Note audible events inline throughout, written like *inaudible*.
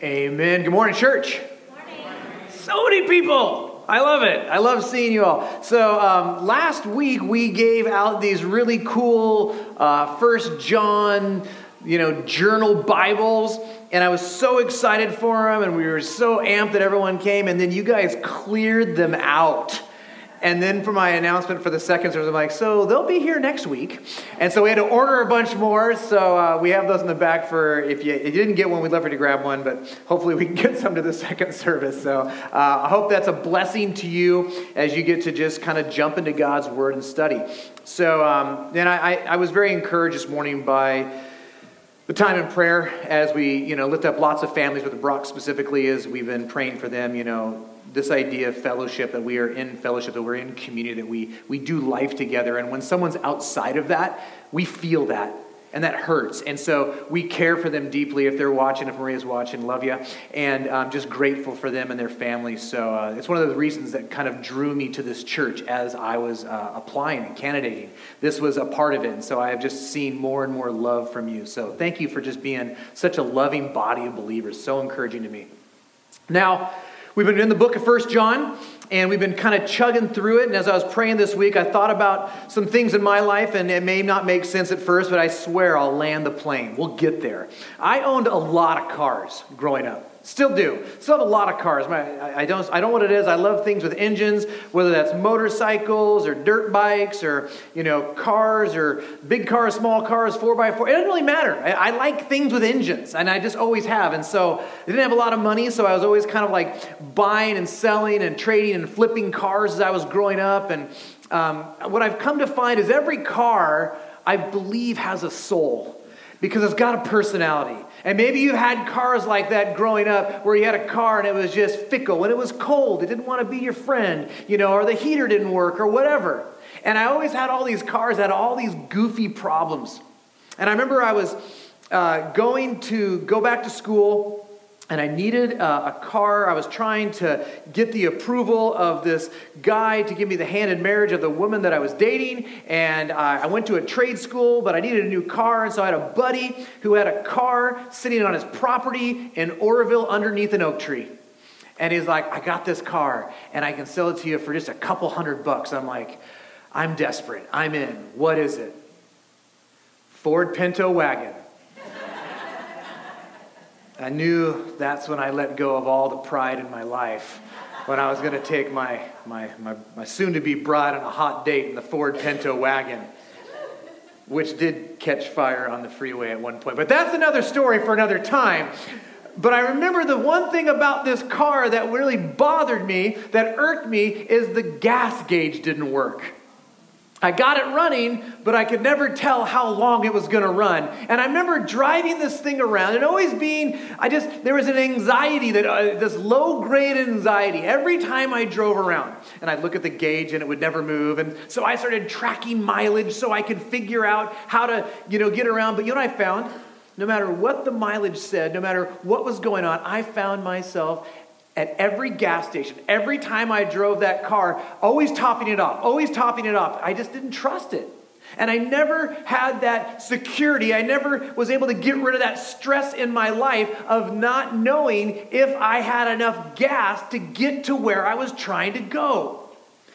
Amen. Good morning, church. Morning. So many people. I love it. I love seeing you all. So um, last week we gave out these really cool uh, First John, you know, journal Bibles, and I was so excited for them, and we were so amped that everyone came, and then you guys cleared them out. And then for my announcement for the second service, I'm like, so they'll be here next week. And so we had to order a bunch more. So uh, we have those in the back for if you, if you didn't get one, we'd love for you to grab one, but hopefully we can get some to the *laughs* second service. So uh, I hope that's a blessing to you as you get to just kind of jump into God's word and study. So um, then I, I was very encouraged this morning by the time in prayer as we you know lift up lots of families with the brock specifically as we've been praying for them you know this idea of fellowship that we are in fellowship that we're in community that we we do life together. And when someone's outside of that we feel that and that hurts. And so we care for them deeply if they're watching if maria's watching love you and i'm just grateful for them and their families. So uh, it's one of the reasons that kind of drew me to this church as i was uh, applying and candidating. This was a part of it. And so i have just seen more and more love from you. So thank you for just being such a loving body of believers. So encouraging to me. Now We've been in the book of First John, and we've been kind of chugging through it. And as I was praying this week, I thought about some things in my life, and it may not make sense at first, but I swear I'll land the plane. We'll get there. I owned a lot of cars growing up. Still do. Still have a lot of cars. I don't, I don't know what it is. I love things with engines, whether that's motorcycles or dirt bikes or, you know, cars or big cars, small cars, 4x4. It doesn't really matter. I, I like things with engines, and I just always have. And so I didn't have a lot of money, so I was always kind of like buying and selling and trading and flipping cars as I was growing up. And um, what I've come to find is every car, I believe, has a soul because it's got a personality. And maybe you've had cars like that growing up where you had a car and it was just fickle and it was cold. It didn't want to be your friend, you know, or the heater didn't work or whatever. And I always had all these cars that had all these goofy problems. And I remember I was uh, going to go back to school and I needed a, a, car. I was trying to get the approval of this guy to give me the hand in marriage of the woman that I was dating. And uh, I went to a trade school, but I needed a new car. And so I had a buddy who had a car sitting on his property in Oroville underneath an oak tree. And he's like, I got this car and I can sell it to you for just a couple hundred bucks. I'm like, I'm desperate. I'm in. What is it? Ford Pinto wagon. I knew that's when I let go of all the pride in my life. When I was going to take my, my, my, my soon to be bride on a hot date in the Ford Pinto wagon, which did catch fire on the freeway at one point. But that's another story for another time. But I remember the one thing about this car that really bothered me, that irked me, is the gas gauge didn't work. I got it running, but I could never tell how long it was going to run. And I remember driving this thing around and always being, I just, there was an anxiety that, uh, this low grade anxiety every time I drove around. And I'd look at the gauge and it would never move. And so I started tracking mileage so I could figure out how to, you know, get around. But you know what I found? No matter what the mileage said, no matter what was going on, I found myself at every gas station, every time I drove that car, always topping it off, always topping it off. I just didn't trust it. And I never had that security. I never was able to get rid of that stress in my life of not knowing if I had enough gas to get to where I was trying to go.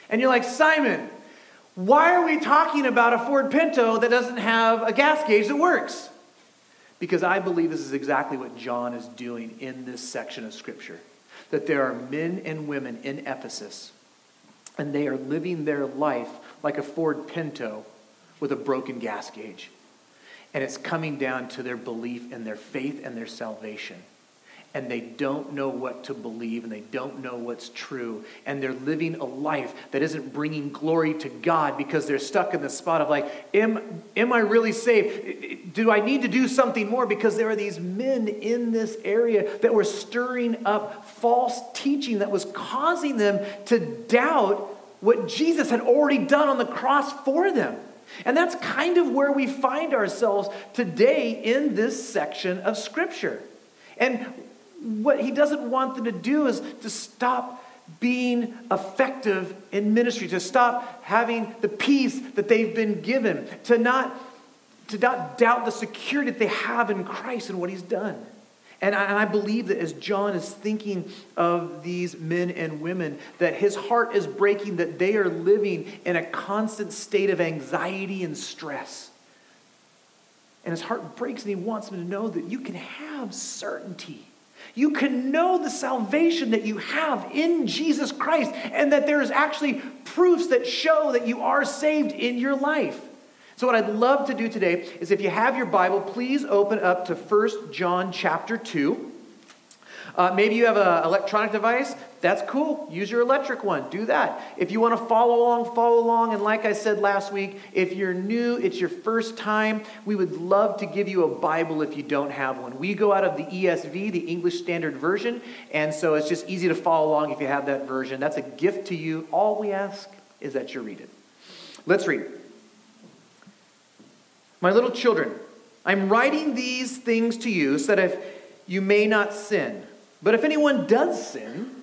And you're like, Simon, why are we talking about a Ford Pinto that doesn't have a gas gauge that works? Because I believe this is exactly what John is doing in this section of Scripture that there are men and women in Ephesus, and they are living their life like a Ford Pinto with a broken gas gauge. And it's coming down to their belief and their faith and their salvation and they don't know what to believe and they don't know what's true and they're living a life that isn't bringing glory to god because they're stuck in the spot of like am, am i really saved? Do i need to do something more? Because there are these men in this area that were stirring up false teaching that was causing them to doubt what jesus had already done on the cross for them. And that's kind of where we find ourselves today in this section of scripture. And what he doesn't want them to do is to stop being effective in ministry, to stop having the peace that they've been given, to not, to not doubt the security that they have in Christ and what he's done. And I, and I believe that as John is thinking of these men and women, that his heart is breaking, that they are living in a constant state of anxiety and stress. And his heart breaks, and he wants them to know that you can have certainty. You can know the salvation that you have in Jesus Christ, and that there is actually proofs that show that you are saved in your life. So, what I'd love to do today is if you have your Bible, please open up to 1 John chapter 2. Uh, maybe you have an electronic device. That's cool. Use your electric one. Do that. If you want to follow along, follow along. And like I said last week, if you're new, it's your first time, we would love to give you a Bible if you don't have one. We go out of the ESV, the English Standard Version, and so it's just easy to follow along if you have that version. That's a gift to you. All we ask is that you read it. Let's read. My little children, I'm writing these things to you so that if you may not sin. But if anyone does sin,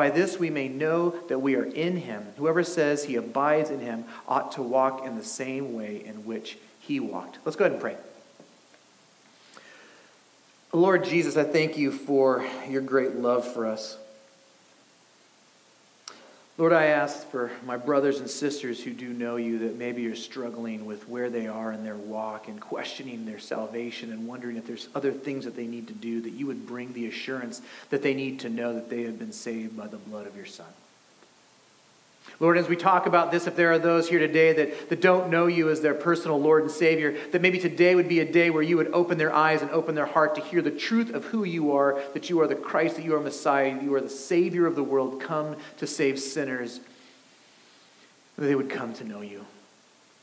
By this we may know that we are in him. Whoever says he abides in him ought to walk in the same way in which he walked. Let's go ahead and pray. Lord Jesus, I thank you for your great love for us. Lord, I ask for my brothers and sisters who do know you that maybe you're struggling with where they are in their walk and questioning their salvation and wondering if there's other things that they need to do, that you would bring the assurance that they need to know that they have been saved by the blood of your Son. Lord, as we talk about this, if there are those here today that, that don't know you as their personal Lord and Savior, that maybe today would be a day where you would open their eyes and open their heart to hear the truth of who you are, that you are the Christ, that you are Messiah, you are the Savior of the world, come to save sinners, that they would come to know you.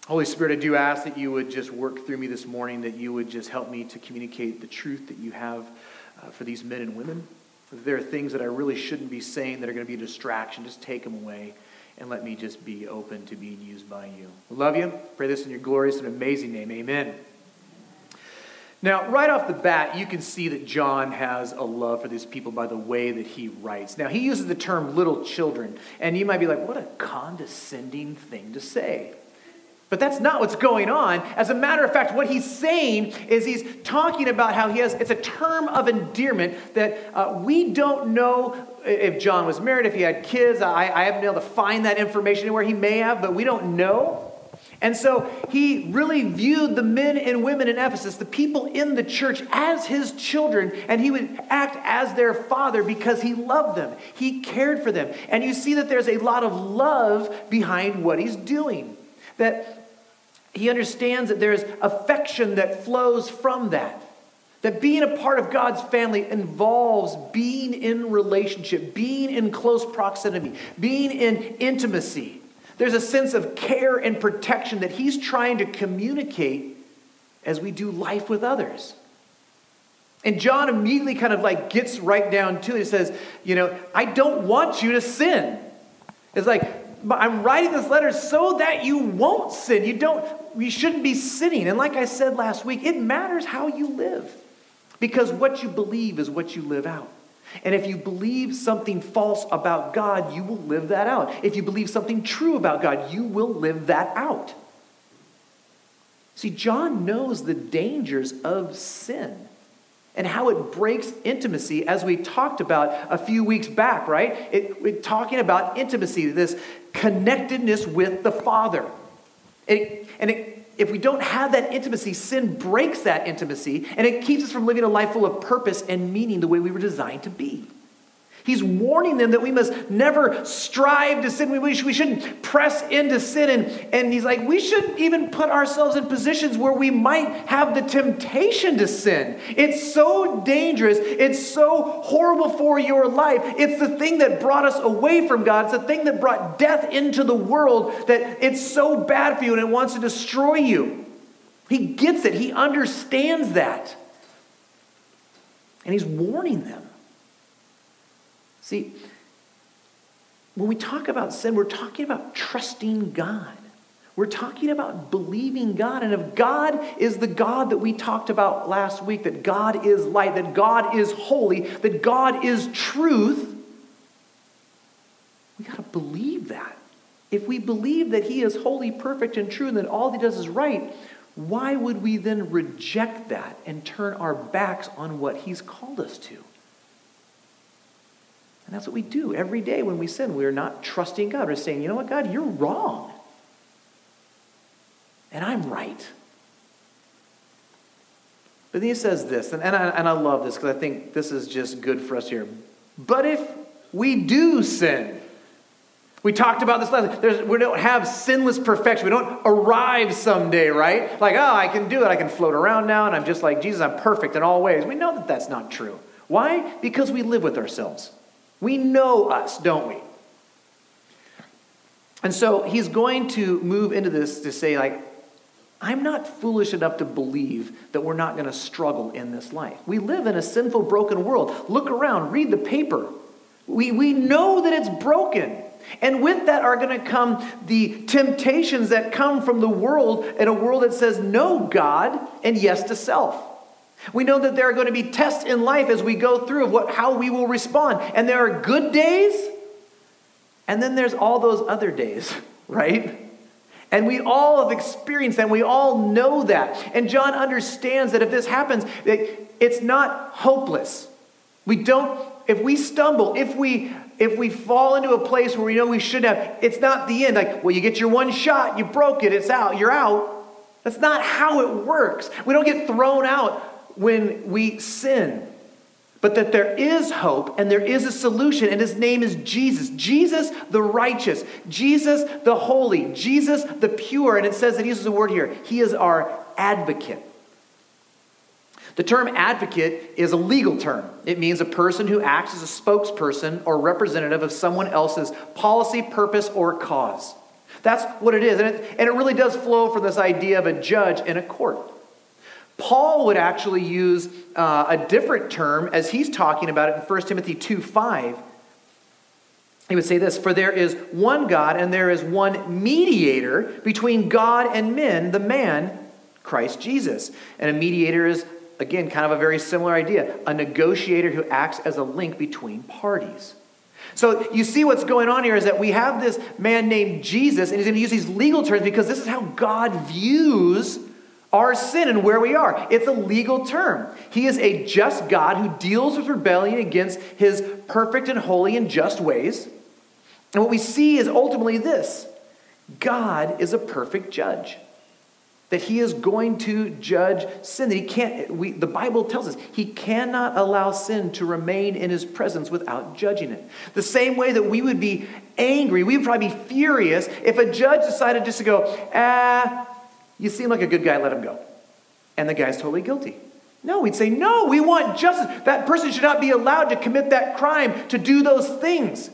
Holy Spirit, I do ask that you would just work through me this morning, that you would just help me to communicate the truth that you have uh, for these men and women. If there are things that I really shouldn't be saying that are going to be a distraction, just take them away and let me just be open to being used by you. We love you. Pray this in your glorious and amazing name. Amen. Now, right off the bat, you can see that John has a love for these people by the way that he writes. Now, he uses the term little children, and you might be like, what a condescending thing to say. But that's not what's going on. As a matter of fact, what he's saying is he's talking about how he has, it's a term of endearment that uh, we don't know if John was married, if he had kids. I, I haven't been able to find that information anywhere. He may have, but we don't know. And so he really viewed the men and women in Ephesus, the people in the church, as his children, and he would act as their father because he loved them. He cared for them. And you see that there's a lot of love behind what he's doing. That he understands that there's affection that flows from that. That being a part of God's family involves being in relationship, being in close proximity, being in intimacy. There's a sense of care and protection that he's trying to communicate as we do life with others. And John immediately kind of like gets right down to it. He says, You know, I don't want you to sin. It's like, I'm writing this letter so that you won't sin. You don't, you shouldn't be sinning. And like I said last week, it matters how you live. Because what you believe is what you live out. And if you believe something false about God, you will live that out. If you believe something true about God, you will live that out. See, John knows the dangers of sin and how it breaks intimacy, as we talked about a few weeks back, right? It, talking about intimacy, this connectedness with the Father. It, and it, if we don't have that intimacy, sin breaks that intimacy, and it keeps us from living a life full of purpose and meaning the way we were designed to be. He's warning them that we must never strive to sin. We, we shouldn't press into sin. And, and he's like, we shouldn't even put ourselves in positions where we might have the temptation to sin. It's so dangerous. It's so horrible for your life. It's the thing that brought us away from God. It's the thing that brought death into the world that it's so bad for you and it wants to destroy you. He gets it, he understands that. And he's warning them. See, when we talk about sin, we're talking about trusting God. We're talking about believing God. And if God is the God that we talked about last week, that God is light, that God is holy, that God is truth, we got to believe that. If we believe that He is holy, perfect, and true, and that all He does is right, why would we then reject that and turn our backs on what He's called us to? And that's what we do every day when we sin. We're not trusting God. We're saying, you know what, God, you're wrong. And I'm right. But then he says this, and, and, I, and I love this because I think this is just good for us here. But if we do sin, we talked about this last There's, we don't have sinless perfection. We don't arrive someday, right? Like, oh, I can do it. I can float around now, and I'm just like Jesus. I'm perfect in all ways. We know that that's not true. Why? Because we live with ourselves. We know us, don't we? And so he's going to move into this to say, like, I'm not foolish enough to believe that we're not going to struggle in this life. We live in a sinful, broken world. Look around, read the paper. We, we know that it's broken. And with that are going to come the temptations that come from the world in a world that says no God and yes to self. We know that there are going to be tests in life as we go through of what, how we will respond. And there are good days, and then there's all those other days, *laughs* right? And we all have experienced that. We all know that. And John understands that if this happens, it's not hopeless. We don't, if we stumble, if we if we fall into a place where we know we shouldn't have, it's not the end. Like, well, you get your one shot, you broke it, it's out, you're out. That's not how it works. We don't get thrown out when we sin. But that there is hope and there is a solution, and his name is Jesus. Jesus the righteous, Jesus the holy, Jesus the pure. And it says that he uses a word here. He is our advocate. The term advocate is a legal term. It means a person who acts as a spokesperson or representative of someone else's policy, purpose, or cause. That's what it is. And it, and it really does flow from this idea of a judge in a court. Paul would actually use uh, a different term as he's talking about it in 1 Timothy 2 5. He would say this For there is one God and there is one mediator between God and men, the man, Christ Jesus. And a mediator is, again, kind of a very similar idea a negotiator who acts as a link between parties. So you see what's going on here is that we have this man named Jesus, and he's going to use these legal terms because this is how God views our sin and where we are. It's a legal term. He is a just God who deals with rebellion against his perfect and holy and just ways. And what we see is ultimately this God is a perfect judge. That he is going to judge sin. That he can't, we, the Bible tells us he cannot allow sin to remain in his presence without judging it. The same way that we would be angry, we would probably be furious if a judge decided just to go, ah, you seem like a good guy, let him go. And the guy's totally guilty. No, we'd say, no, we want justice. That person should not be allowed to commit that crime, to do those things.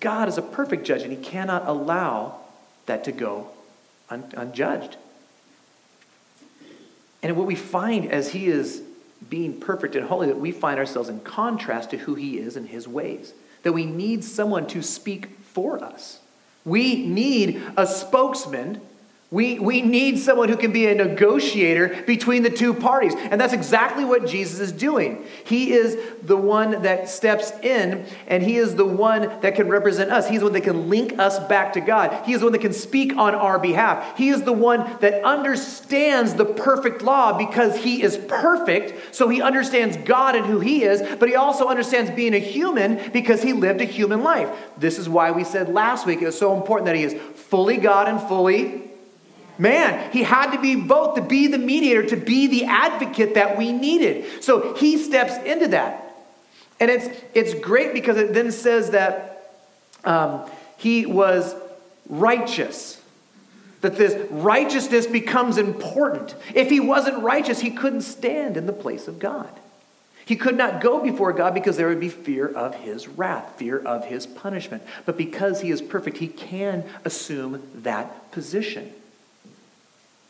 God is a perfect judge, and he cannot allow that to go un- unjudged. And what we find as he is being perfect and holy, that we find ourselves in contrast to who he is and his ways. That we need someone to speak for us. We need a spokesman we, we need someone who can be a negotiator between the two parties. And that's exactly what Jesus is doing. He is the one that steps in, and He is the one that can represent us. He's the one that can link us back to God. He is the one that can speak on our behalf. He is the one that understands the perfect law because He is perfect. So He understands God and who He is, but He also understands being a human because He lived a human life. This is why we said last week it was so important that He is fully God and fully Man, he had to be both to be the mediator, to be the advocate that we needed. So he steps into that. And it's, it's great because it then says that um, he was righteous. That this righteousness becomes important. If he wasn't righteous, he couldn't stand in the place of God. He could not go before God because there would be fear of his wrath, fear of his punishment. But because he is perfect, he can assume that position.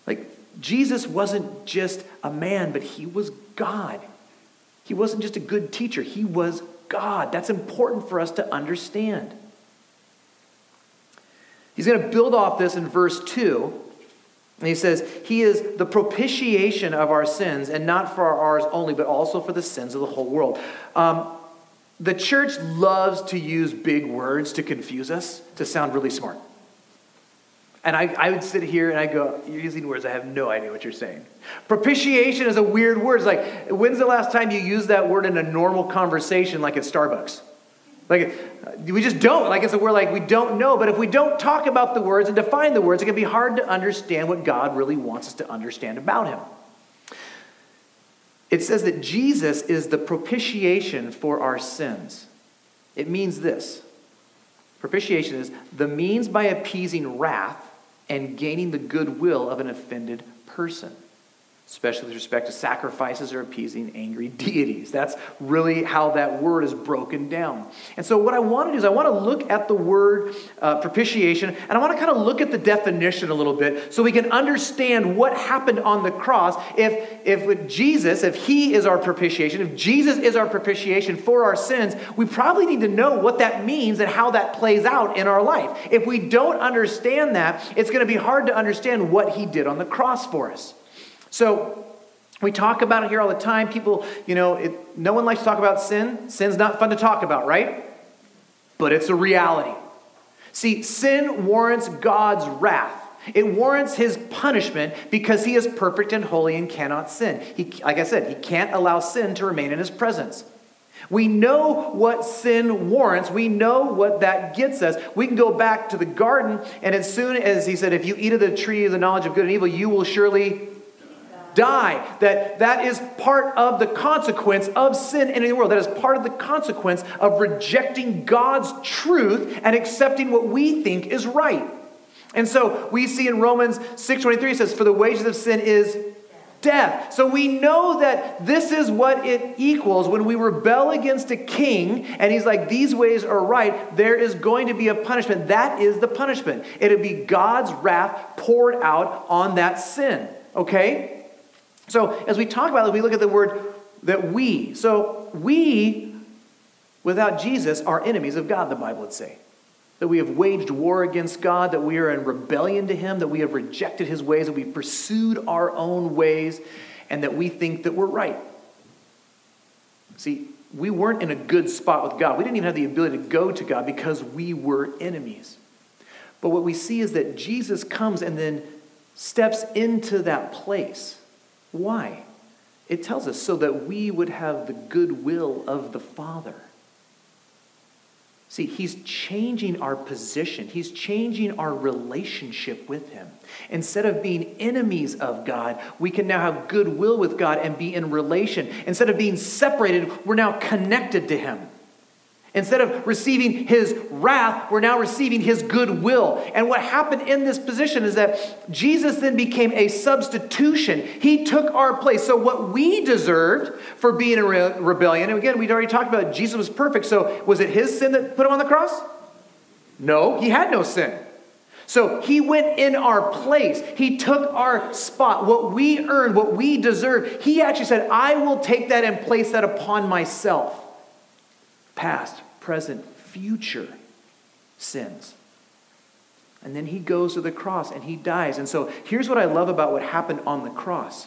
Like, Jesus wasn't just a man, but he was God. He wasn't just a good teacher, he was God. That's important for us to understand. He's going to build off this in verse 2. And he says, He is the propitiation of our sins, and not for ours only, but also for the sins of the whole world. Um, the church loves to use big words to confuse us, to sound really smart. And I, I would sit here and I go, You're using words, I have no idea what you're saying. Propitiation is a weird word. It's like, when's the last time you used that word in a normal conversation, like at Starbucks? Like, we just don't. Like, it's a word like we don't know. But if we don't talk about the words and define the words, it can be hard to understand what God really wants us to understand about Him. It says that Jesus is the propitiation for our sins. It means this propitiation is the means by appeasing wrath and gaining the goodwill of an offended person especially with respect to sacrifices or appeasing angry *laughs* deities. That's really how that word is broken down. And so, what I want to do is, I want to look at the word uh, propitiation, and I want to kind of look at the definition a little bit so we can understand what happened on the cross. If, if Jesus, if He is our propitiation, if Jesus is our propitiation for our sins, we probably need to know what that means and how that plays out in our life. If we don't understand that, it's going to be hard to understand what He did on the cross for us. So we talk about it here all the time. People, you know, it, no one likes to talk about sin. Sin's not fun to talk about, right? But it's a reality. See, sin warrants God's wrath. It warrants his punishment because he is perfect and holy and cannot sin. He, like I said, he can't allow sin to remain in his presence. We know what sin warrants. We know what that gets us. We can go back to the garden, and as soon as he said, If you eat of the tree of the knowledge of good and evil, you will surely die. That that is part of the consequence of sin in the world. That is part of the consequence of rejecting God's truth and accepting what we think is right. And so we see in Romans 6:23 it says for the wages of sin is death. So we know that this is what it equals when we rebel against a king and he's like, these ways are right, there is going to be a punishment. That is the punishment. It'll be God's wrath poured out on that sin. Okay? So, as we talk about it, we look at the word that we. So, we, without Jesus, are enemies of God, the Bible would say. That we have waged war against God, that we are in rebellion to Him, that we have rejected His ways, that we've pursued our own ways, and that we think that we're right. See, we weren't in a good spot with God. We didn't even have the ability to go to God because we were enemies. But what we see is that Jesus comes and then steps into that place why? It tells us so that we would have the goodwill of the Father. See, he's changing our position. He's changing our relationship with him. Instead of being enemies of God, we can now have goodwill with God and be in relation. Instead of being separated, we're now connected to him. Instead of receiving his wrath, we're now receiving his goodwill. And what happened in this position is that Jesus then became a substitution. He took our place. So, what we deserved for being in re- rebellion, and again, we'd already talked about Jesus was perfect. So, was it his sin that put him on the cross? No, he had no sin. So he went in our place. He took our spot, what we earned, what we deserve. He actually said, I will take that and place that upon myself past, present, future sins. And then he goes to the cross and he dies. And so here's what I love about what happened on the cross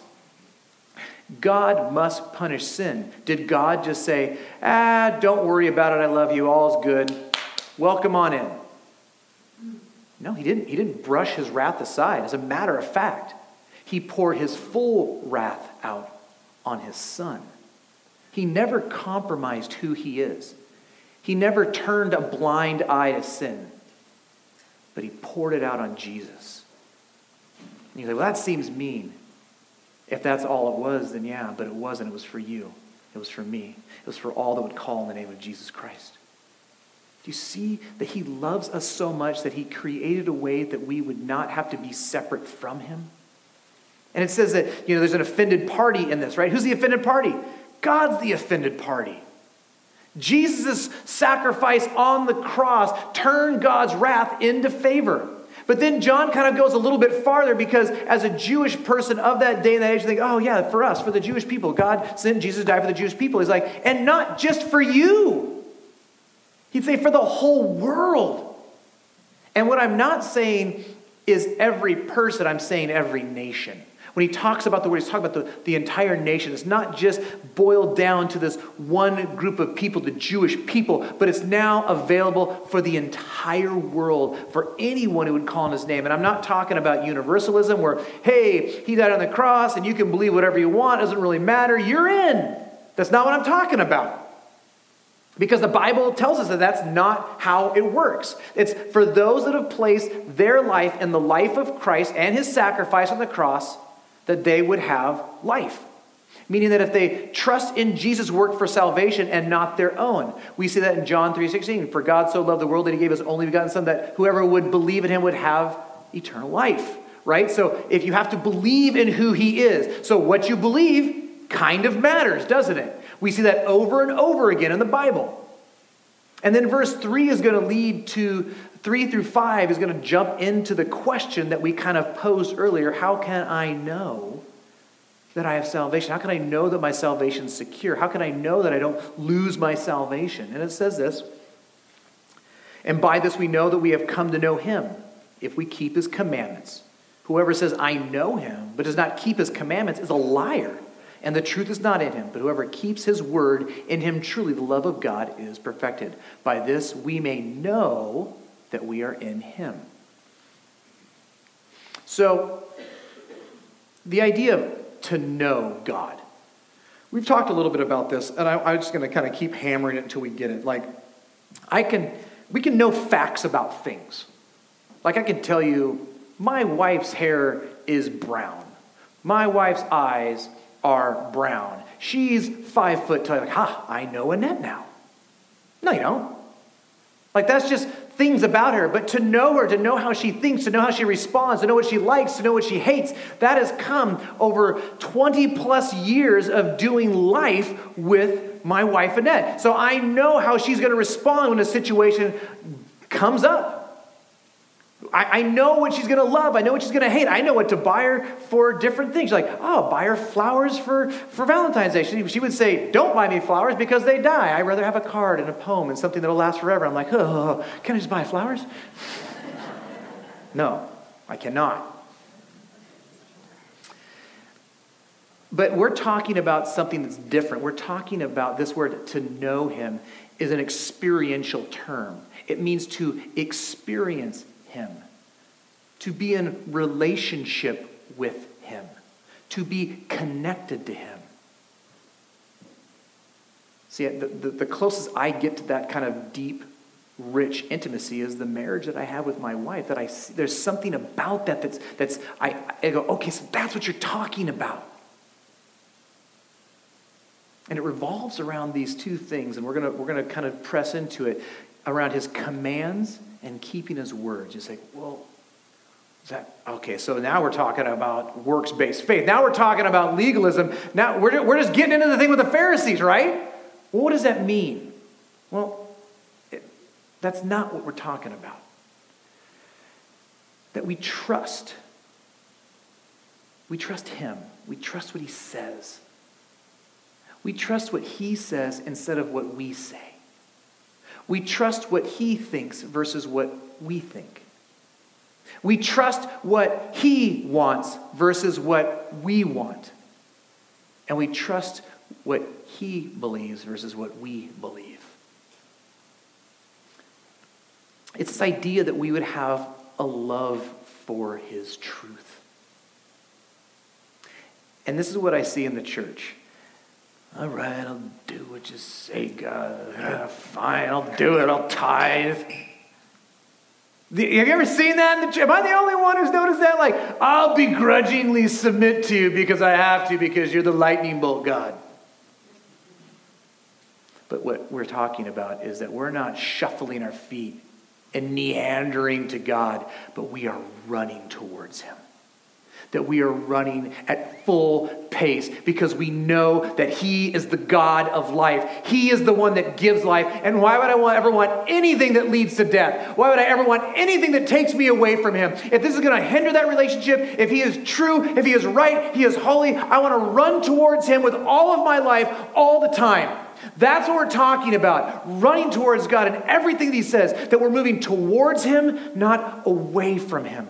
God must punish sin. Did God just say, ah, don't worry about it, I love you, all's good, welcome on in? No, he didn't. He didn't brush his wrath aside. As a matter of fact, he poured his full wrath out on his son. He never compromised who he is. He never turned a blind eye to sin, but he poured it out on Jesus. And you say, well, that seems mean. If that's all it was, then yeah, but it wasn't. It was for you, it was for me, it was for all that would call in the name of Jesus Christ. Do you see that he loves us so much that he created a way that we would not have to be separate from him? And it says that, you know, there's an offended party in this, right? Who's the offended party? God's the offended party. Jesus' sacrifice on the cross turned God's wrath into favor. But then John kind of goes a little bit farther because, as a Jewish person of that day and that age, you think, oh, yeah, for us, for the Jewish people, God sent Jesus to die for the Jewish people. He's like, and not just for you. He'd say, for the whole world. And what I'm not saying is every person, I'm saying every nation. When he talks about the word, he's talking about the, the entire nation. It's not just boiled down to this one group of people, the Jewish people, but it's now available for the entire world, for anyone who would call on his name. And I'm not talking about universalism where, hey, he died on the cross and you can believe whatever you want, it doesn't really matter, you're in. That's not what I'm talking about. Because the Bible tells us that that's not how it works. It's for those that have placed their life in the life of Christ and his sacrifice on the cross that they would have life. Meaning that if they trust in Jesus' work for salvation and not their own. We see that in John 3:16. For God so loved the world that he gave his only begotten son that whoever would believe in him would have eternal life. Right? So if you have to believe in who he is. So what you believe kind of matters, doesn't it? We see that over and over again in the Bible. And then verse 3 is going to lead to 3 through 5 is going to jump into the question that we kind of posed earlier how can I know that I have salvation? How can I know that my salvation is secure? How can I know that I don't lose my salvation? And it says this And by this we know that we have come to know him if we keep his commandments. Whoever says, I know him, but does not keep his commandments is a liar and the truth is not in him. But whoever keeps his word, in him truly the love of God is perfected. By this we may know that we are in him. So, the idea of to know God. We've talked a little bit about this, and I, am just going to kind of keep hammering it until we get it. Like, I can, we can know facts about things. Like, I can tell you, my wife's hair is brown. My wife's eyes are brown. She's five foot tall. Like, ha, I know Annette now. No, you don't. Like, that's just things about her. But to know her, to know how she thinks, to know how she responds, to know what she likes, to know what she hates, that has come over 20 plus years of doing life with my wife, Annette. So I know how she's going to respond when a situation comes up. I, I know what she's going to love. I know what she's going to hate. I know what to buy her for different things. Like, oh, buy her flowers for, for Valentine's Day. She, she would say, don't buy me flowers because they die. I'd rather have a card and a poem and something that'll last forever. I'm like, oh, can I just buy flowers? *laughs* no, I cannot. But we're talking about something that's different. We're talking about this word to know him is an experiential term. It means to experience him, to be in relationship with Him, to be connected to Him. See, the, the, the, closest I get to that kind of deep, rich intimacy is the marriage that I have with my wife. That I see, there's something about that that's, that's I, I go, okay, so that's what you're talking about. And it revolves around these two things, and we're gonna we're gonna kind of press into it around his commands and keeping his words. You say, well, that okay? So now we're talking about works based faith. Now we're talking about legalism. Now we're, we're just getting into the thing with the Pharisees, right? Well, what does that mean? Well, it, that's not what we're talking about. That we trust. We trust Him. We trust what He says. We trust what He says instead of what we say. We trust what he thinks versus what we think. We trust what he wants versus what we want. And we trust what he believes versus what we believe. It's this idea that we would have a love for his truth. And this is what I see in the church. All right, I'll do what you say, God. Fine, I'll do it. I'll tithe. Have you ever seen that in the? Am I the only one who's noticed that? Like, I'll begrudgingly submit to you because I have to because you're the lightning bolt God. But what we're talking about is that we're not shuffling our feet and meandering to God, but we are running towards Him that we are running at full pace because we know that He is the God of life. He is the one that gives life. And why would I ever want anything that leads to death? Why would I ever want anything that takes me away from Him? If this is going to hinder that relationship, if He is true, if He is right, He is holy, I want to run towards Him with all of my life all the time. That's what we're talking about. Running towards God and everything that He says, that we're moving towards Him, not away from Him.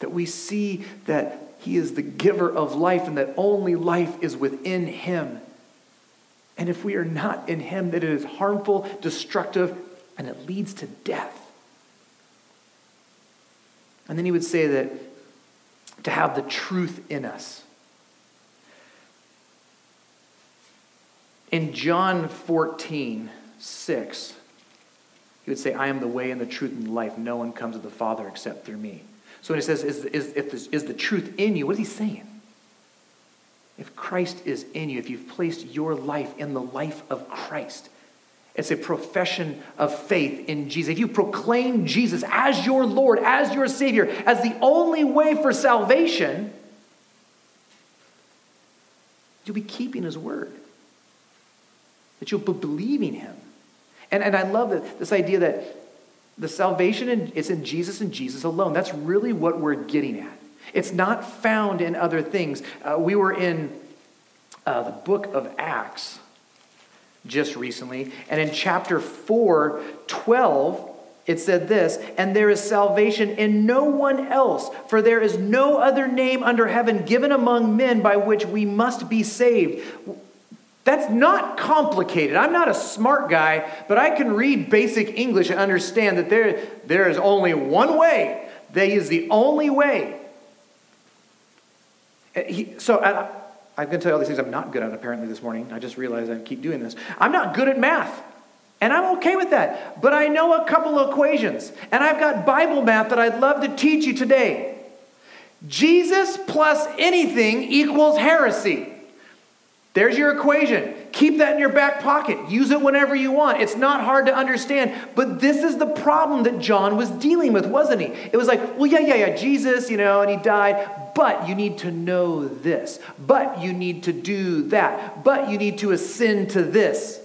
That we see that He is the giver of life and that only life is within Him. And if we are not in Him, that it is harmful, destructive, and it leads to death. And then he would say that to have the truth in us. In John 14, 6, he would say, I am the way and the truth and the life. No one comes to the Father except through me. So when he says, is, is, if this, is the truth in you, what is he saying? If Christ is in you, if you've placed your life in the life of Christ, it's a profession of faith in Jesus. If you proclaim Jesus as your Lord, as your Savior, as the only way for salvation, you'll be keeping His word. That you'll be believing Him. And, and I love that, this idea that the salvation is in Jesus and Jesus alone. That's really what we're getting at. It's not found in other things. Uh, we were in uh, the book of Acts just recently. And in chapter 4, 12, it said this, and there is salvation in no one else, for there is no other name under heaven given among men by which we must be saved. That's not complicated. I'm not a smart guy, but I can read basic English and understand that there, there is only one way. That is the only way. He, so I'm going to tell you all these things I'm not good at apparently this morning. I just realized I keep doing this. I'm not good at math. And I'm okay with that. But I know a couple of equations. And I've got Bible math that I'd love to teach you today. Jesus plus anything equals heresy. There's your equation. Keep that in your back pocket. Use it whenever you want. It's not hard to understand. But this is the problem that John was dealing with, wasn't he? It was like, well, yeah, yeah, yeah, Jesus, you know, and he died. But you need to know this. But you need to do that. But you need to ascend to this.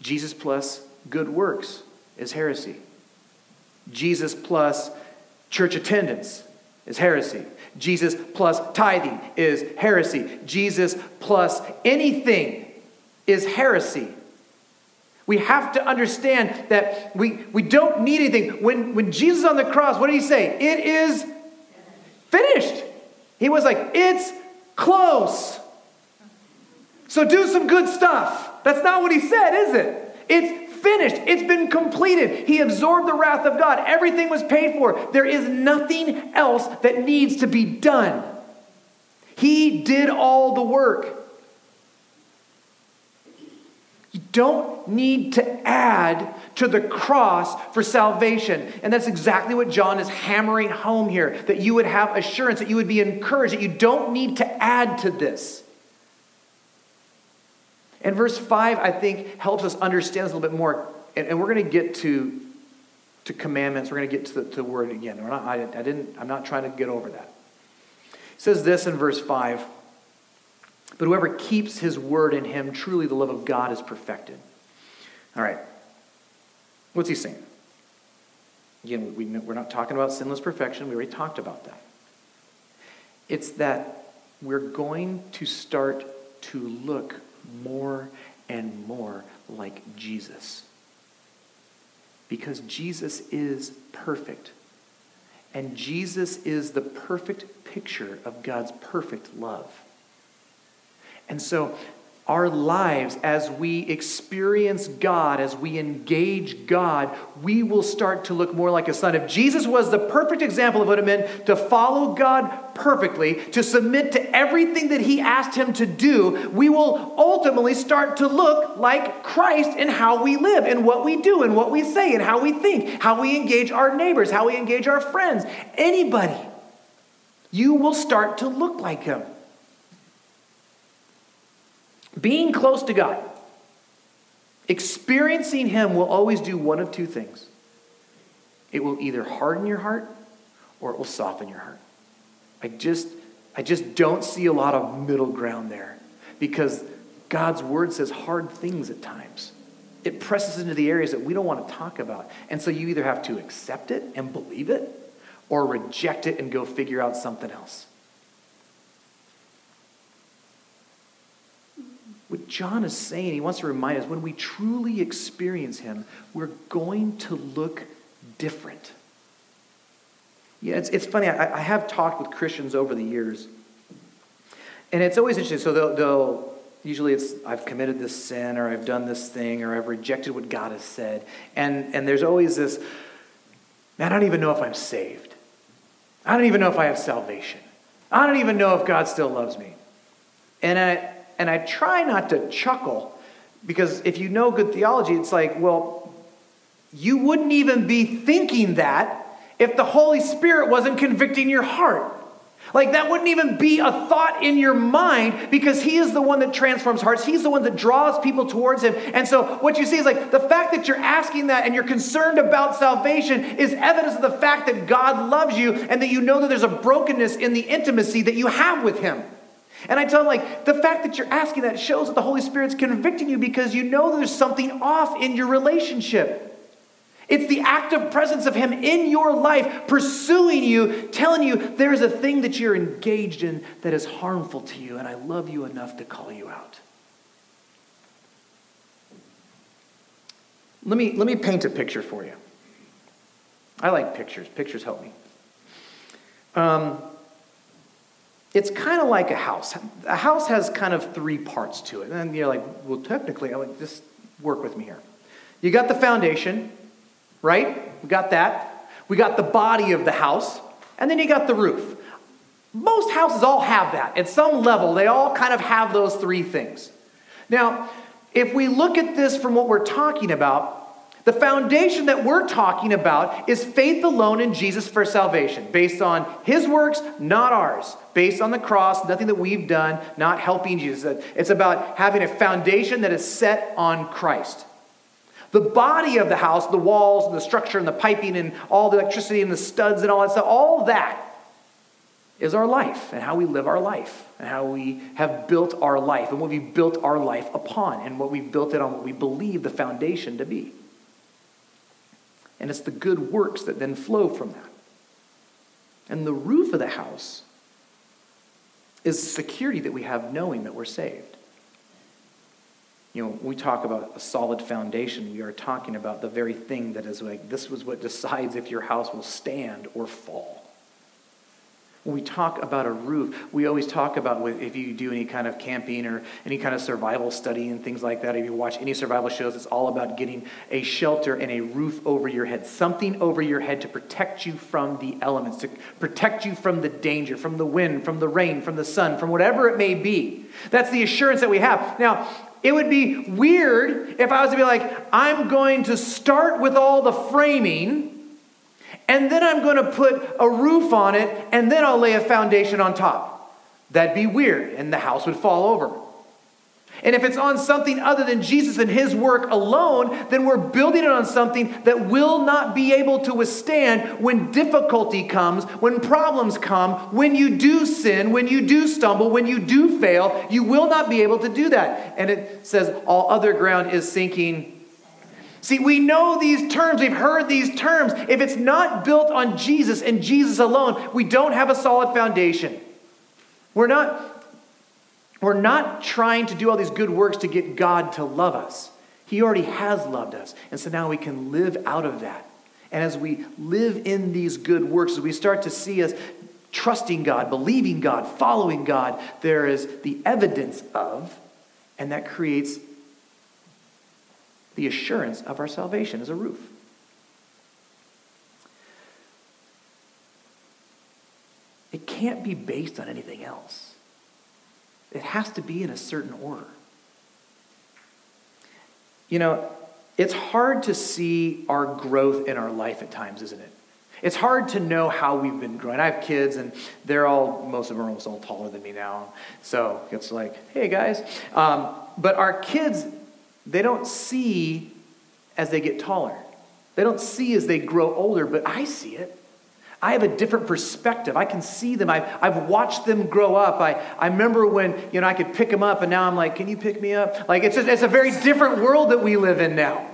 Jesus plus good works is heresy. Jesus plus church attendance is heresy. Jesus plus tithing is heresy. Jesus plus anything is heresy. We have to understand that we, we don't need anything. When, when Jesus on the cross, what did he say? It is finished. He was like, it's close. So do some good stuff. That's not what he said, is it? It's finished. It's been completed. He absorbed the wrath of God. Everything was paid for. There is nothing else that needs to be done. He did all the work. You don't need to add to the cross for salvation. And that's exactly what John is hammering home here that you would have assurance, that you would be encouraged, that you don't need to add to this. And verse 5, I think, helps us understand this a little bit more. And, and we're going to get to, to commandments. We're going to get to the to word again. Not, I, I didn't, I'm not trying to get over that. It says this in verse 5 But whoever keeps his word in him, truly the love of God is perfected. All right. What's he saying? Again, we, we're not talking about sinless perfection. We already talked about that. It's that we're going to start to look more and more like Jesus. Because Jesus is perfect. And Jesus is the perfect picture of God's perfect love. And so our lives, as we experience God, as we engage God, we will start to look more like a son. If Jesus was the perfect example of what it meant to follow God perfectly, to submit to everything that he asked him to do, we will ultimately start to look like Christ in how we live, in what we do, in what we say, in how we think, how we engage our neighbors, how we engage our friends, anybody. You will start to look like him. Being close to God, experiencing Him will always do one of two things it will either harden your heart or it will soften your heart. I just, I just don't see a lot of middle ground there because God's word says hard things at times. It presses into the areas that we don't want to talk about. And so you either have to accept it and believe it or reject it and go figure out something else. What John is saying, he wants to remind us when we truly experience him, we're going to look different. Yeah, it's, it's funny. I, I have talked with Christians over the years, and it's always interesting. So they'll, they'll usually it's I've committed this sin, or I've done this thing, or I've rejected what God has said, and and there's always this. Man, I don't even know if I'm saved. I don't even know if I have salvation. I don't even know if God still loves me. And I and I try not to chuckle because if you know good theology, it's like, well, you wouldn't even be thinking that if the Holy Spirit wasn't convicting your heart. Like that wouldn't even be a thought in your mind because he is the one that transforms hearts. He's the one that draws people towards him. And so what you see is like the fact that you're asking that and you're concerned about salvation is evidence of the fact that God loves you and that you know that there's a brokenness in the intimacy that you have with him. And I tell them, like, the fact that you're asking that shows that the Holy Spirit's convicting you because you know there's something off in your relationship. It's the active presence of Him in your life, pursuing you, telling you there is a thing that you're engaged in that is harmful to you, and I love you enough to call you out. Let me, let me paint a picture for you. I like pictures, pictures help me. Um, it's kind of like a house. A house has kind of three parts to it. And you're like, well, technically, I'm like, just work with me here. You got the foundation, right? We got that. We got the body of the house, and then you got the roof. Most houses all have that. At some level, they all kind of have those three things. Now, if we look at this from what we're talking about, the foundation that we're talking about is faith alone in Jesus for salvation, based on his works, not ours, based on the cross, nothing that we've done, not helping Jesus. It's about having a foundation that is set on Christ. The body of the house, the walls and the structure and the piping and all the electricity and the studs and all that stuff, all that is our life and how we live our life and how we have built our life and what we've built our life upon and what we've built it on, what we believe the foundation to be. And it's the good works that then flow from that. And the roof of the house is security that we have knowing that we're saved. You know, when we talk about a solid foundation, we are talking about the very thing that is like, this was what *laughs* decides if your house will stand or fall. When we talk about a roof, we always talk about if you do any kind of camping or any kind of survival study and things like that. If you watch any survival shows, it's all about getting a shelter and a roof over your head, something over your head to protect you from the elements, to protect you from the danger, from the wind, from the rain, from the sun, from whatever it may be. That's the assurance that we have. Now, it would be weird if I was to be like, I'm going to start with all the framing, and then I'm going to put a roof on it, and then I'll lay a foundation on top. That'd be weird, and the house would fall over. And if it's on something other than Jesus and his work alone, then we're building it on something that will not be able to withstand when difficulty comes, when problems come, when you do sin, when you do stumble, when you do fail. You will not be able to do that. And it says, all other ground is sinking. See, we know these terms, we've heard these terms. If it's not built on Jesus and Jesus alone, we don't have a solid foundation. We're not we're not trying to do all these good works to get God to love us. He already has loved us. And so now we can live out of that. And as we live in these good works, as we start to see us trusting God, believing God, following God, there is the evidence of, and that creates the assurance of our salvation as a roof. It can't be based on anything else. It has to be in a certain order. You know, it's hard to see our growth in our life at times, isn't it? It's hard to know how we've been growing. I have kids, and they're all, most of them are almost all taller than me now. So it's like, hey guys. Um, but our kids, they don't see as they get taller. They don't see as they grow older, but I see it. I have a different perspective. I can see them. I've, I've watched them grow up. I, I remember when, you know, I could pick them up and now I'm like, can you pick me up? Like, it's, just, it's a very different world that we live in now.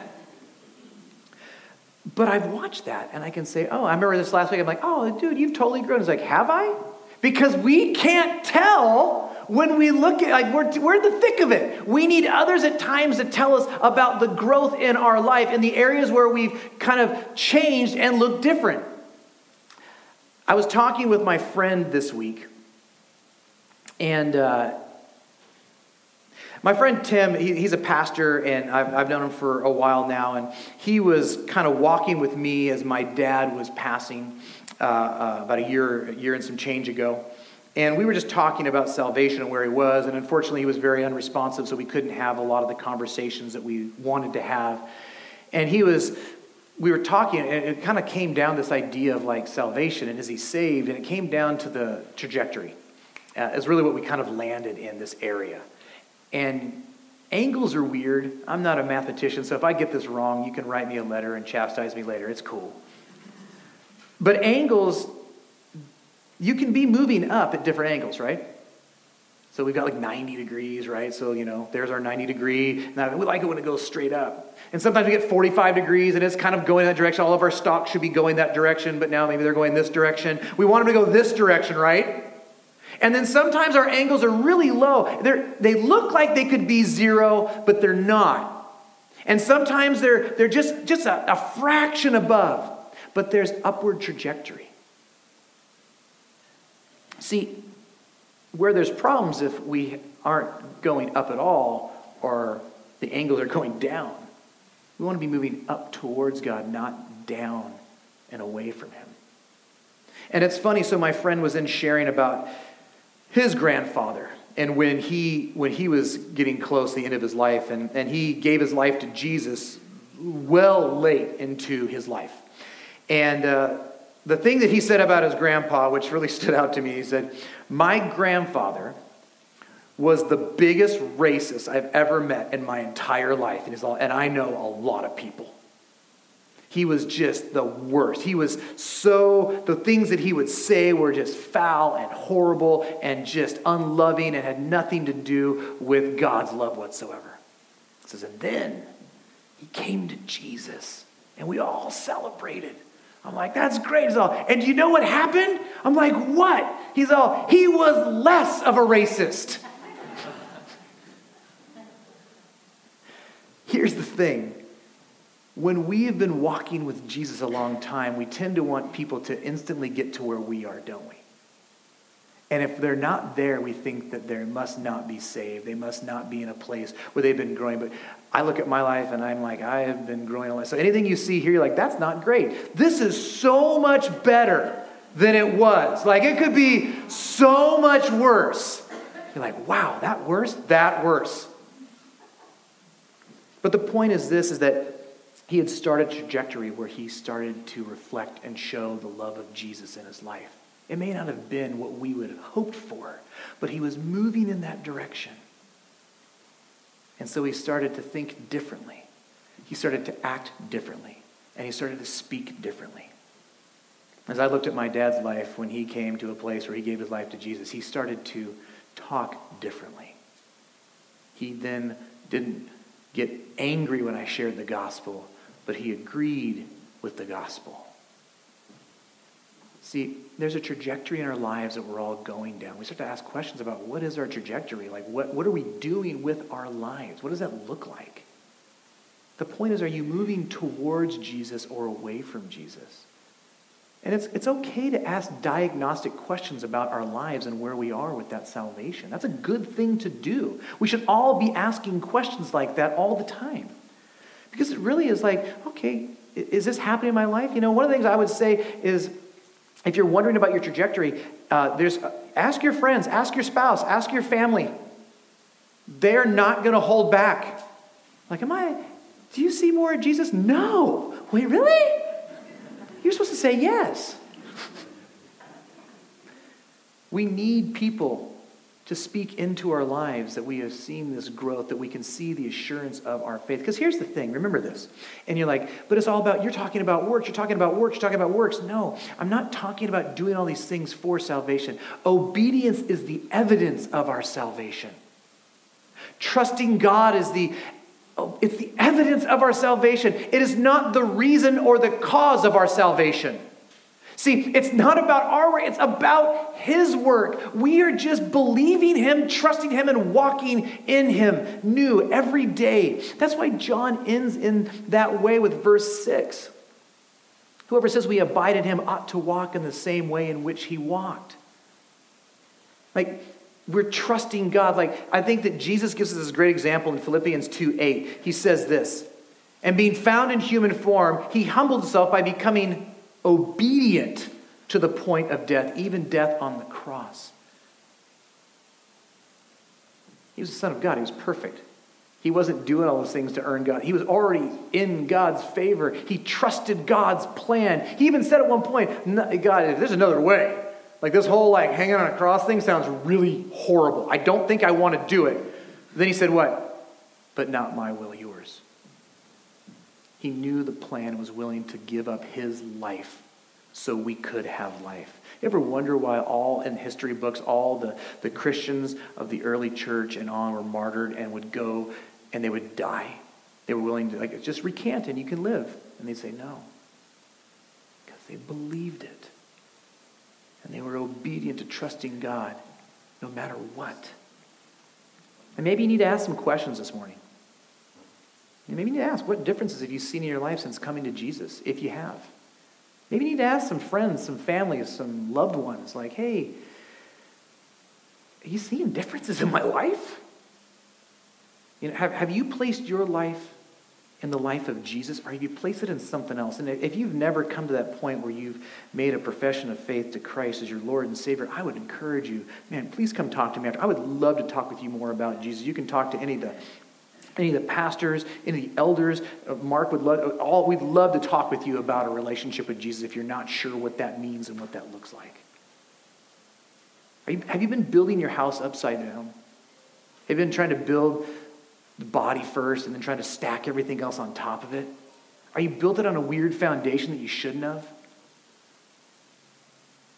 But I've watched that and I can say, oh, I remember this last week. I'm like, oh, dude, you've totally grown. It's like, have I? Because we can't tell When we look at, like, we're, we're in the thick of it. We need others at times to tell us about the growth in our life, in the areas where we've kind of changed and look different. I was talking with my friend this week, and uh, my friend Tim, he, he's a pastor, and I've, I've known him for a while now, and he was kind of walking with me as my dad was passing uh, uh, about a year, a year and some change ago. And we were just talking about salvation and where he was, and unfortunately, he was very unresponsive, so we couldn't have a lot of the conversations that we wanted to have. And he was, we were talking, and it kind of came down this idea of like salvation and is he saved? And it came down to the trajectory. Uh, is really what we kind of landed in this area. And angles are weird. I'm not a mathematician, so if I get this wrong, you can write me a letter and chastise me later. It's cool. But angles, you can be moving up at different angles, right? So we've got like 90 degrees, right? So, you know, there's our 90 degree. We like it when it goes straight up. And sometimes we get 45 degrees and it's kind of going that direction. All of our stocks should be going that direction, but now maybe they're going this direction. We want them to go this direction, right? And then sometimes our angles are really low. They're, they look like they could be zero, but they're not. And sometimes they're, they're just, just a, a fraction above, but there's upward trajectory. See, where there's problems if we aren't going up at all or the angles are going down, we want to be moving up towards God, not down and away from Him. And it's funny, so my friend was in sharing about his grandfather and when he when he was getting close to the end of his life and, and he gave his life to jesus well late into his life and uh, the thing that he said about his grandpa which really *laughs* stood out to me he said my grandfather was the biggest racist i've ever met in my entire life and, all, and i know a lot of people he was just the worst. He was so, the things that he would say were just foul and horrible and just unloving and had nothing to do with God's love whatsoever. It says, and then he came to Jesus and we all celebrated. I'm like, that's great. He's all, and you know what happened? I'm like, what? He's all, he was less of a racist. *laughs* Here's the thing when we have been walking with Jesus a long time, we tend to want people to instantly get to where we are, don't we? And if they're not there, we think that they must not be saved. They must not be in a place where they've been growing. But I look at my life and I'm like, I have been growing a lot. So anything you see here, you're like, that's not great. This is so much better than it was. Like it could be so much worse. You're like, wow, that worse? That worse. But the point is this is that he had started a trajectory where he started to reflect and show the love of Jesus in his life. It may not have been what we would have hoped for, but he was moving in that direction. And so he started to think differently. He started to act differently. And he started to speak differently. As I looked at my dad's life when he came to a place where he gave his life to Jesus, he started to talk differently. He then didn't get angry when I shared the gospel, but he agreed with the gospel. See, there's a trajectory in our lives that we're all going down. We start to ask questions about what is our trajectory? Like, what, what are we doing with our lives? What does that look like? The point is, are you moving towards Jesus or away from Jesus? And it's, it's okay to ask diagnostic questions about our lives and where we are with that salvation. That's a good thing to do. We should all be asking questions like that all the time. Because it really is like, okay, is this happening in my life? You know, one of the things I would say is if you're wondering about your trajectory, uh, there's, ask your friends, ask your spouse, ask your family. They're not going to hold back. Like, am I, do you see more of Jesus? No. Wait, really? You're supposed to say yes. we need people to speak into our lives that we have seen this growth, that we can see the assurance of our faith. Because here's the thing remember this. And you're like, but it's all about, you're talking about works, you're talking about works, you're talking about works. No, I'm not talking about doing all these things for salvation. Obedience is the evidence of our salvation. Trusting God is the it's the evidence of our salvation. It is not the reason or the cause of our salvation. See, it's not about our work, it's about His work. We are just believing Him, trusting Him, and walking in Him new every day. That's why John ends in that way with verse 6. Whoever says we abide in Him ought to walk in the same way in which He walked. Like, we're trusting God. Like, I think that Jesus gives us this great example in Philippians 2 8. He says this, and being found in human form, He humbled Himself by becoming obedient to the point of death, even death on the cross. He was the Son of God, he was perfect. He wasn't doing all those things to earn God. He was already in God's favor. He trusted God's plan. He even said at one point, God, if there's another way, like this whole like hanging on a cross thing sounds really horrible. I don't think I want to do it. Then he said, What? But not my will, yours. He knew the plan and was willing to give up his life so we could have life. You ever wonder why all in history books, all the, the Christians of the early church and on were martyred and would go and they would die? They were willing to, like, just recant and you can live. And they'd say, no. Because they believed it. And they were obedient to trusting God no matter what. And maybe you need to ask some questions this morning. Maybe you need to ask, what differences have you seen in your life since coming to Jesus, if you have? Maybe you need to ask some friends, some families, some loved ones, like, hey, are you seeing differences in my life? You know, have, have you placed your life in the life of Jesus, or have you placed it in something else? And if you've never come to that point where you've made a profession of faith to Christ as your Lord and Savior, I would encourage you, man, please come talk to me after. I would love to talk with you more about Jesus. You can talk to any of the any of the pastors, any of the elders. Uh, Mark would love, all, we'd love to talk with you about a relationship with Jesus if you're not sure what that means and what that looks like. You, have you been building your house upside down? Have you been trying to build the body first and then trying to stack everything else on top of it? Are you built it on a weird foundation that you shouldn't have?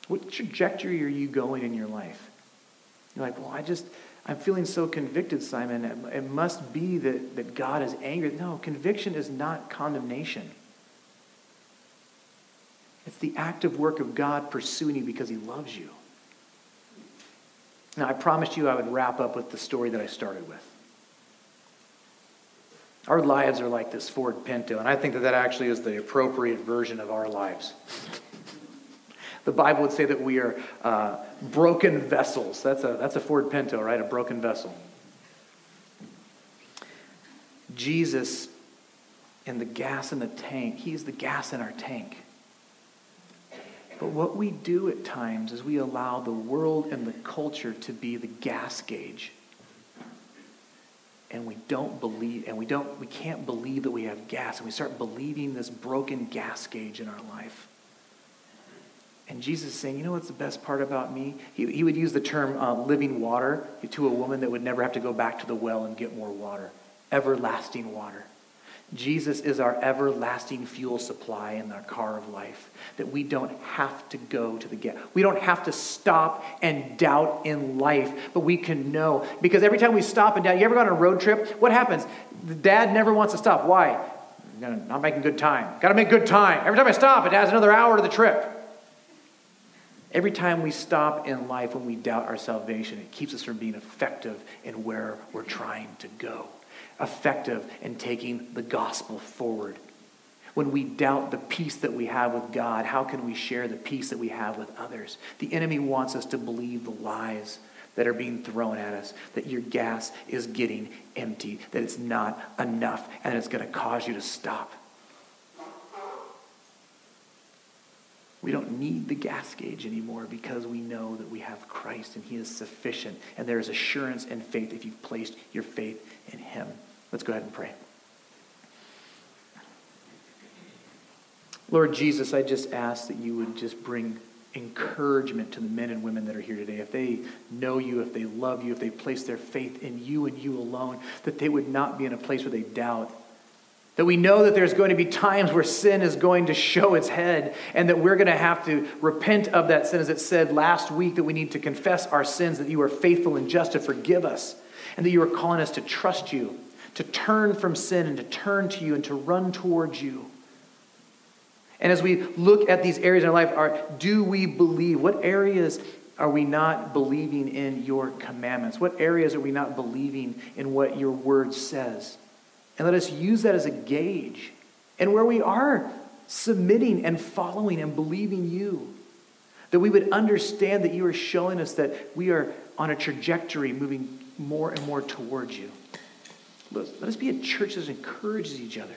What trajectory are you going in your life? You're like, well, I just, I'm feeling so convicted, Simon. It must be that, that God is angry. No, conviction is not condemnation. It's the active work of God pursuing you because he loves you. Now, I promised you I would wrap up with the story that I started with. Our lives are like this Ford Pinto, and I think that that actually is the appropriate version of our lives. The Bible would say that we are uh, broken vessels. That's a, that's a Ford Pinto, right? A broken vessel. Jesus and the gas in the tank, He's the gas in our tank. But what we do at times is we allow the world and the culture to be the gas gauge. And we don't believe, and we don't, we can't believe that we have gas, and we start believing this broken gas gauge in our life. And Jesus is saying, you know what's the best part about me? He, he would use the term uh, living water to a woman that would never have to go back to the well and get more water. Everlasting water. Jesus is our everlasting fuel supply in our car of life. That we don't have to go to the get. We don't have to stop and doubt in life, but we can know. Because every time we stop and doubt, you ever go on a road trip? What happens? The dad never wants to stop. Why? Not making good time. Got to make good time. Every time I stop, it adds another hour to the trip. Every time we stop in life when we doubt our salvation, it keeps us from being effective in where we're trying to go, effective in taking the gospel forward. When we doubt the peace that we have with God, how can we share the peace that we have with others? The enemy wants us to believe the lies that are being thrown at us that your gas is getting empty, that it's not enough, and it's going to cause you to stop. We don't need the gas gauge anymore because we know that we have Christ and He is sufficient. And there is assurance and faith if you've placed your faith in Him. Let's go ahead and pray. Lord Jesus, I just ask that you would just bring encouragement to the men and women that are here today. If they know you, if they love you, if they place their faith in you and you alone, that they would not be in a place where they doubt that we know that there's going to be times where sin is going to show its head and that we're going to have to repent of that sin, as it said last week, that we need to confess our sins, that you are faithful and just to forgive us, and that you are calling us to trust you, to turn from sin and to turn to you and to run towards you. And as we look at these areas in our life, are, do we believe? What areas are we not believing in your commandments? What areas are we not believing in what your word says? And let us use that as a gauge. And where we are submitting and following and believing you, that we would understand that you are showing us that we are on a trajectory moving more and more towards you. Let us be a church that encourages each other.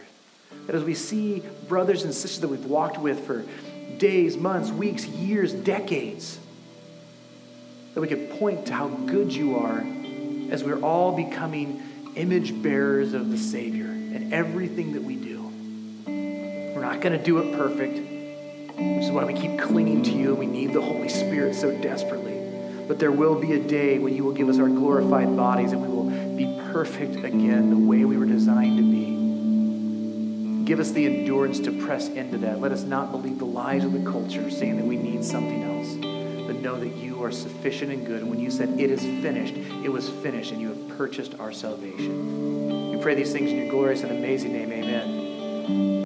That as we see brothers and sisters that we've walked with for days, months, weeks, years, decades, that we could point to how good you are as we're all becoming image bearers of the Savior in everything that we do. We're not going to do it perfect, which is why we keep clinging to you. and We need the Holy Spirit so desperately. But there will be a day when you will give us our glorified bodies and we will be perfect again the way we were designed to be. Give us the endurance to press into that. Let us not believe the lies of the culture saying that we need something else but know that you are sufficient and good. And when you said it is finished, it was finished, and you have purchased our salvation. We pray these things in your glorious and amazing name. Amen.